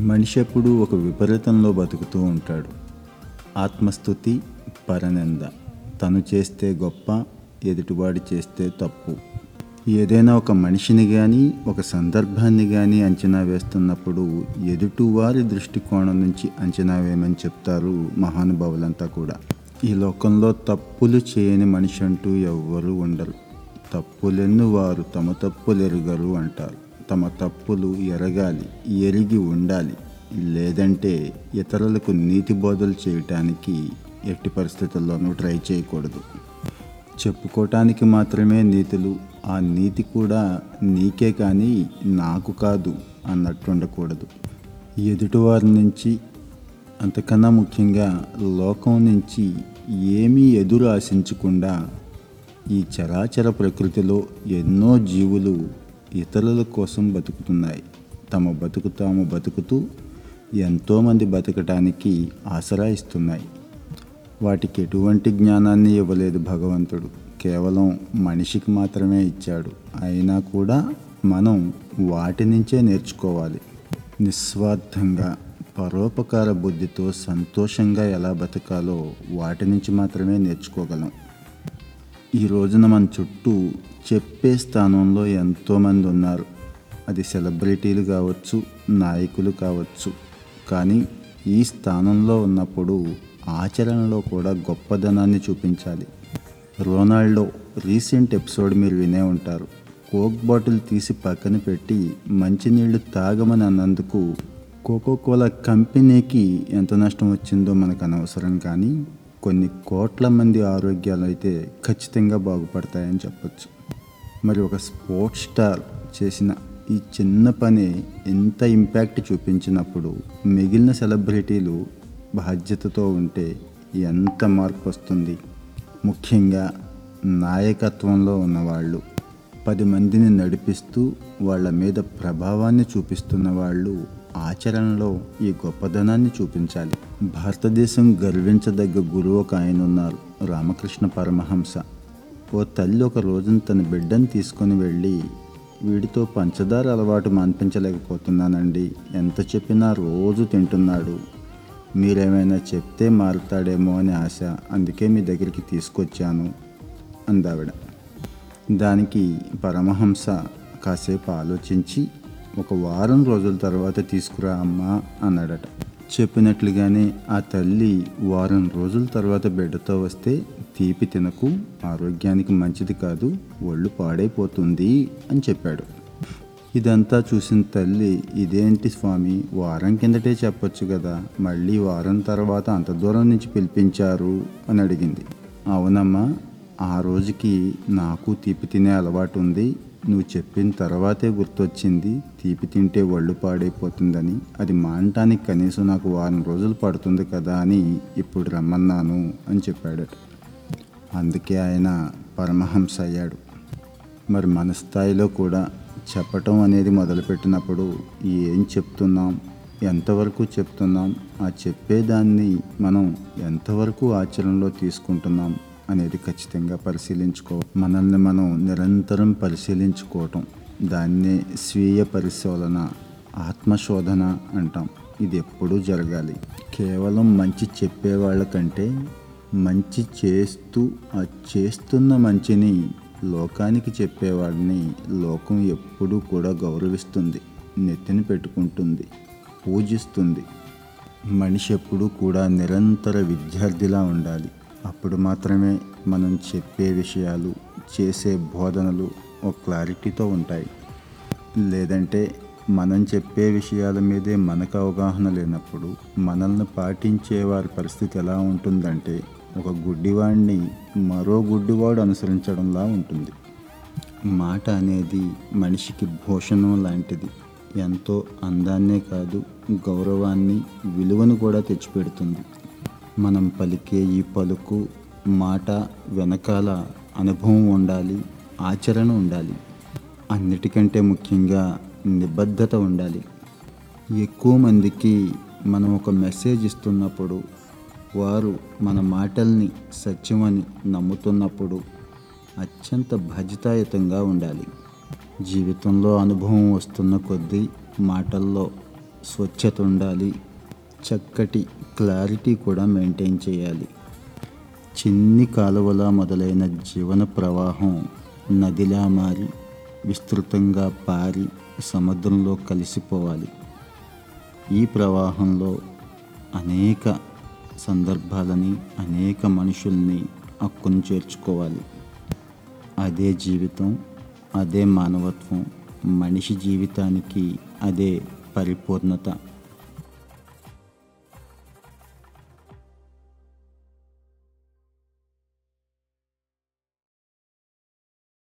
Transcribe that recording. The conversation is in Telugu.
మనిషి ఎప్పుడూ ఒక విపరీతంలో బతుకుతూ ఉంటాడు. ఆత్మస్థుతి పరనింద. తను చేస్తే గొప్ప ఎదుటివాడు చేస్తే తప్పు. ఏదైనా ఒక మనిషిని కానీ ఒక సందర్భాన్ని కానీ అంచనా వేస్తున్నప్పుడు ఎదుటివారి దృష్టికోణం నుంచి అంచనా వేయమని చెప్తారు మహానుభావులంతా కూడా. ఈ లోకంలో తప్పులు చేయని మనిషి అంటూ ఎవ్వరూ ఉండరు. తప్పులెన్ను వారు తమ తప్పులు ఎరుగరు అంటారు. తమ తప్పులు ఎరగాలి ఎరిగి ఉండాలి. లేదంటే ఇతరులకు నీతి బోధలు చేయటానికి ఎట్టి పరిస్థితుల్లోనూ ట్రై చేయకూడదు. చెప్పుకోవటానికి మాత్రమే నీతులు ఆ నీతి కూడా నీకే కానీ నాకు కాదు అన్నట్టు ఉండకూడదు ఎదుటివారి నుంచి అంతకన్నా ముఖ్యంగా లోకం నుంచి ఏమీ ఎదురు ఆశించకుండా ఈ చరాచర ప్రకృతిలో ఎన్నో జీవులు ఇతరుల కోసం బతుకుతున్నాయి. తమ బతుకు తాము బతుకుతూ ఎంతోమంది బతకటానికి ఆసరా ఇస్తున్నాయి. వాటికి ఎటువంటి జ్ఞానాన్ని ఇవ్వలేదు భగవంతుడు. కేవలం మనిషికి మాత్రమే ఇచ్చాడు. అయినా కూడా మనం వాటి నుంచే నేర్చుకోవాలి. నిస్వార్థంగా పరోపకార బుద్ధితో సంతోషంగా ఎలా బతకాలో వాటి నుంచి మాత్రమే నేర్చుకోగలం. ఈ రోజున మన చుట్టూ చెప్పే స్థానంలో ఎంతోమంది ఉన్నారు. అది సెలబ్రిటీలు కావచ్చు నాయకులు కావచ్చు. కానీ ఈ స్థానంలో ఉన్నప్పుడు ఆచరణలో కూడా గొప్పదనాన్ని చూపించాలి. రోనాల్డో రీసెంట్ ఎపిసోడ్ మీరు వినే ఉంటారు. కోక్ బాటిల్ తీసి పక్కన పెట్టి మంచినీళ్ళు తాగమని అన్నందుకు కోకో కోలా కంపెనీకి ఎంత నష్టం వచ్చిందో మనకు అనవసరం కానీ కొన్ని కోట్ల మంది ఆరోగ్యాలు అయితే ఖచ్చితంగా బాగుపడతాయని చెప్పొచ్చు. మరి ఒక స్పోర్ట్స్ స్టార్ చేసిన ఈ చిన్న పని ఎంత ఇంపాక్ట్ చూపించినప్పుడు మిగిలిన సెలబ్రిటీలు బాధ్యతతో ఉంటే ఎంత మార్పు వస్తుంది? ముఖ్యంగా నాయకత్వంలో ఉన్నవాళ్ళు పది మందిని నడిపిస్తూ వాళ్ళ మీద ప్రభావాన్ని చూపిస్తున్న వాళ్ళు ఆచరణలో ఈ గొప్పదనాన్ని చూపించాలి. భారతదేశం గర్వించదగ్గ గురువు ఒక ఆయన ఉన్నారు రామకృష్ణ పరమహంస. ఓ తల్లి ఒక రోజున తన బిడ్డను తీసుకొని వెళ్ళి వీడితో పంచదార అలవాటు మాన్పించలేకపోతున్నానండి ఎంత చెప్పినా రోజు తింటున్నాడు. మీరేమైనా చెప్తే మారుతాడేమో అని ఆశ అందుకే మీ దగ్గరికి తీసుకొచ్చాను అందావిడ. దానికి పరమహంస కాసేపు ఆలోచించి ఒక వారం రోజుల తర్వాత తీసుకురా అమ్మా అన్నాడట. చెప్పినట్లుగానే ఆ తల్లి వారం రోజుల తర్వాత బిడ్డతో వస్తే తీపి తినకు ఆరోగ్యానికి మంచిది కాదు ఒళ్ళు పాడైపోతుంది అని చెప్పాడు. ఇదంతా చూసిన తల్లి ఇదేంటి స్వామి వారం కిందటే చెప్పొచ్చు కదా మళ్ళీ వారం తర్వాత అంత దూరం నుంచి పిలిపించారు అని అడిగింది. అవునమ్మా ఆ రోజుకి నాకు తీపి తినే అలవాటు ఉంది నువ్వు చెప్పిన తర్వాతే గుర్తొచ్చింది. తీపి తింటే ఒళ్ళు పాడైపోతుందని. అది మానటానికి కనీసం నాకు వారం రోజులు పడుతుంది కదా అని ఇప్పుడు రమ్మన్నాను అని చెప్పాడట అందుకే ఆయన పరమహంస అయ్యాడు. మరి మన స్థాయిలో కూడా చెప్పటం అనేది మొదలుపెట్టినప్పుడు ఏం చెప్తున్నాం? ఎంతవరకు చెప్తున్నాం? ఆ చెప్పేదాన్ని మనం ఎంతవరకు ఆచరణలో తీసుకుంటున్నాం? అనేది ఖచ్చితంగా పరిశీలించుకో మనల్ని మనం నిరంతరం పరిశీలించుకోవటం దాన్నే స్వీయ పరిశోధన ఆత్మశోధన అంటాం. ఇది ఎప్పుడూ జరగాలి. కేవలం మంచి చెప్పేవాళ్ళ కంటే మంచి చేస్తూ ఆ చేస్తున్న మంచిని లోకానికి చెప్పేవాడిని లోకం ఎప్పుడూ కూడా గౌరవిస్తుంది నెత్తిన పెట్టుకుంటుంది పూజిస్తుంది. మనిషి ఎప్పుడూ కూడా నిరంతర విద్యార్థిలా ఉండాలి. అప్పుడు మాత్రమే మనం చెప్పే విషయాలు చేసే బోధనలు ఒక క్లారిటీతో ఉంటాయి. లేదంటే మనం చెప్పే విషయాల మీదే మనకు అవగాహన లేనప్పుడు మనల్ని పాటించే వారి పరిస్థితి ఎలా ఉంటుందంటే ఒక గుడ్డివాడిని మరో గుడ్డివాడు అనుసరించడంలా ఉంటుంది. మాట అనేది మనిషికి భూషణం లాంటిది. ఎంతో అందాన్నే కాదు గౌరవాన్ని విలువను కూడా తెచ్చిపెడుతుంది. మనం పలికే ఈ పలుకు మాట వెనకాల అనుభవం ఉండాలి ఆచరణ ఉండాలి. అన్నిటికంటే ముఖ్యంగా నిబద్ధత ఉండాలి. ఎక్కువ మందికి మనం ఒక మెసేజ్ ఇస్తున్నప్పుడు వారు మన మాటల్ని సత్యమని నమ్ముతున్నప్పుడు అత్యంత బాధ్యతాయుతంగా ఉండాలి. జీవితంలో అనుభవం వస్తున్న కొద్దీ మాటల్లో స్వచ్ఛత ఉండాలి చక్కటి క్లారిటీ కూడా మెయింటైన్ చేయాలి. చిన్ని కాలువలా మొదలైన జీవన ప్రవాహం నదిలా మారి విస్తృతంగా పారి సముద్రంలో కలిసిపోవాలి. ఈ ప్రవాహంలో అనేక సందర్భాలని అనేక మనుషుల్ని హక్కును చేర్చుకోవాలి. అదే జీవితం అదే మానవత్వం మనిషి జీవితానికి అదే పరిపూర్ణత.